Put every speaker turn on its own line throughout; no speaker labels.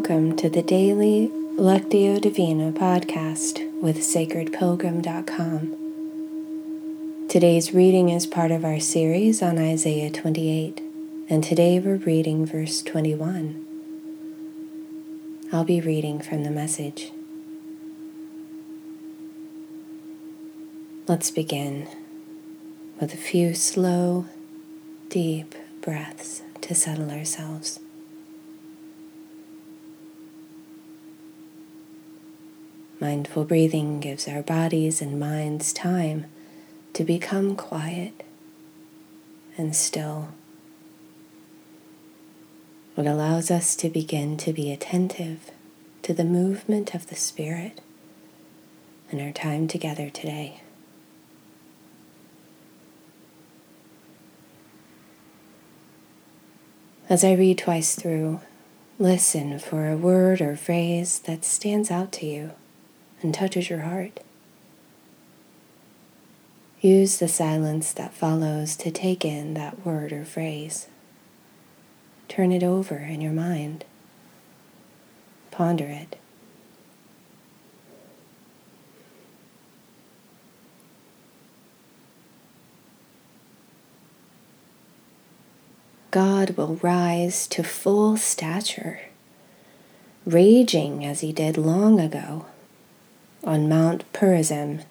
Welcome to the daily Lectio Divina podcast with sacredpilgrim.com. Today's reading is part of our series on Isaiah 28, and today we're reading verse 21. I'll be reading from the message. Let's begin with a few slow, deep breaths to settle ourselves. Mindful breathing gives our bodies and minds time to become quiet and still. It allows us to begin to be attentive to the movement of the Spirit in our time together today. As I read twice through, listen for a word or phrase that stands out to you and touches your heart. Use the silence that follows to take in that word or phrase. Turn it over in your mind. Ponder it. God will rise to full stature, raging as he did long ago on Mount Perazim,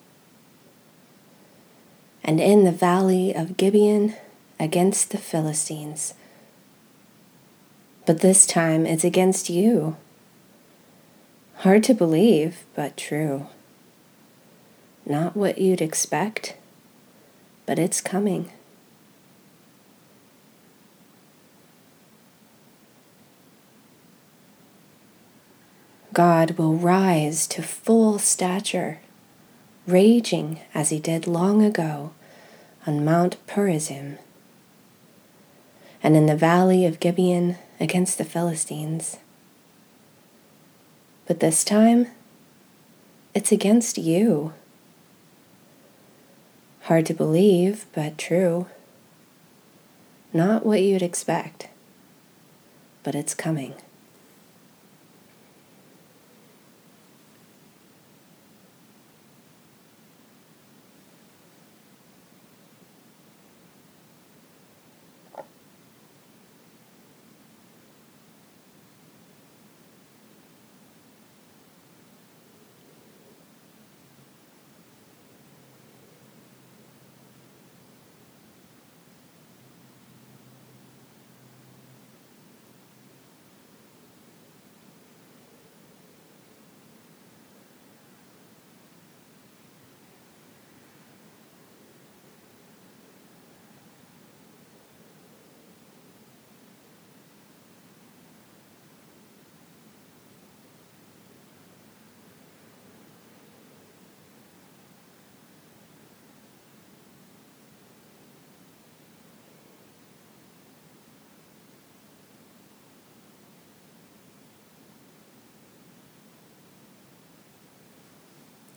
and in the valley of Gibeon against the Philistines. But this time it's against you. Hard to believe, but true. Not what you'd expect, but it's coming. God will rise to full stature, raging as he did long ago on Mount Perazim and in the valley of Gibeon against the Philistines. But this time, it's against you. Hard to believe, but true. Not what you'd expect, but it's coming.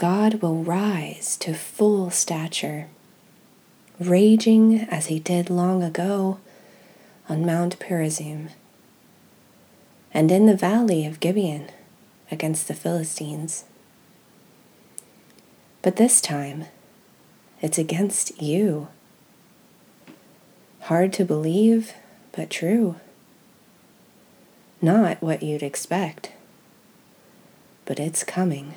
God will rise to full stature, raging as he did long ago on Mount Perazim and in the valley of Gibeon against the Philistines. But this time, it's against you. Hard to believe, but true. Not what you'd expect, but it's coming.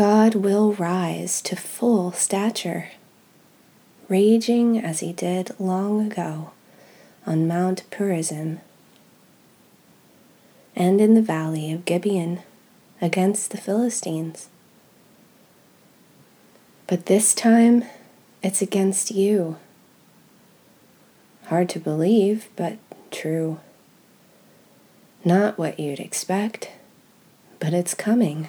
God will rise to full stature, raging as he did long ago on Mount Perazim and in the valley of Gibeon against the Philistines. But this time, it's against you. Hard to believe, but true. Not what you'd expect, but it's coming.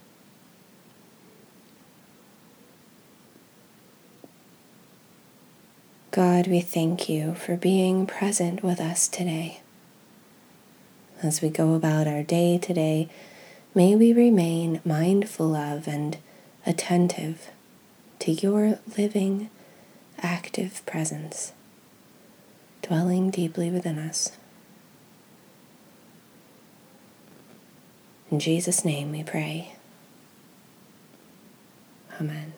God, we thank you for being present with us today. As we go about our day today, may we remain mindful of and attentive to your living, active presence, dwelling deeply within us. In Jesus' name we pray. Amen.